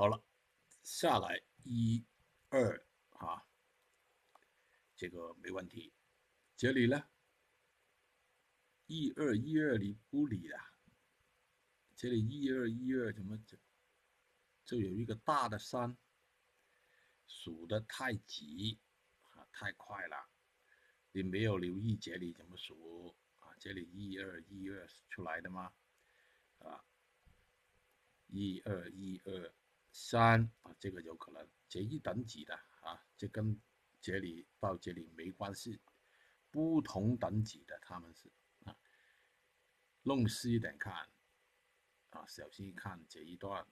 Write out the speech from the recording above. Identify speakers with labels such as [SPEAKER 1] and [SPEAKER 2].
[SPEAKER 1] 好了，下来一二啊，这个没问题。这里呢，一二一二你不理啊？这里一二一二怎么就就有一个大的山？数的太急啊，太快了，你没有留意这里怎么数啊？这里一二一二出来的吗？啊，一二一二三啊，这个有可能这一等级的啊，这跟这里到这里没关系，不同等级的他们是啊，弄细一点看啊，小心看这一段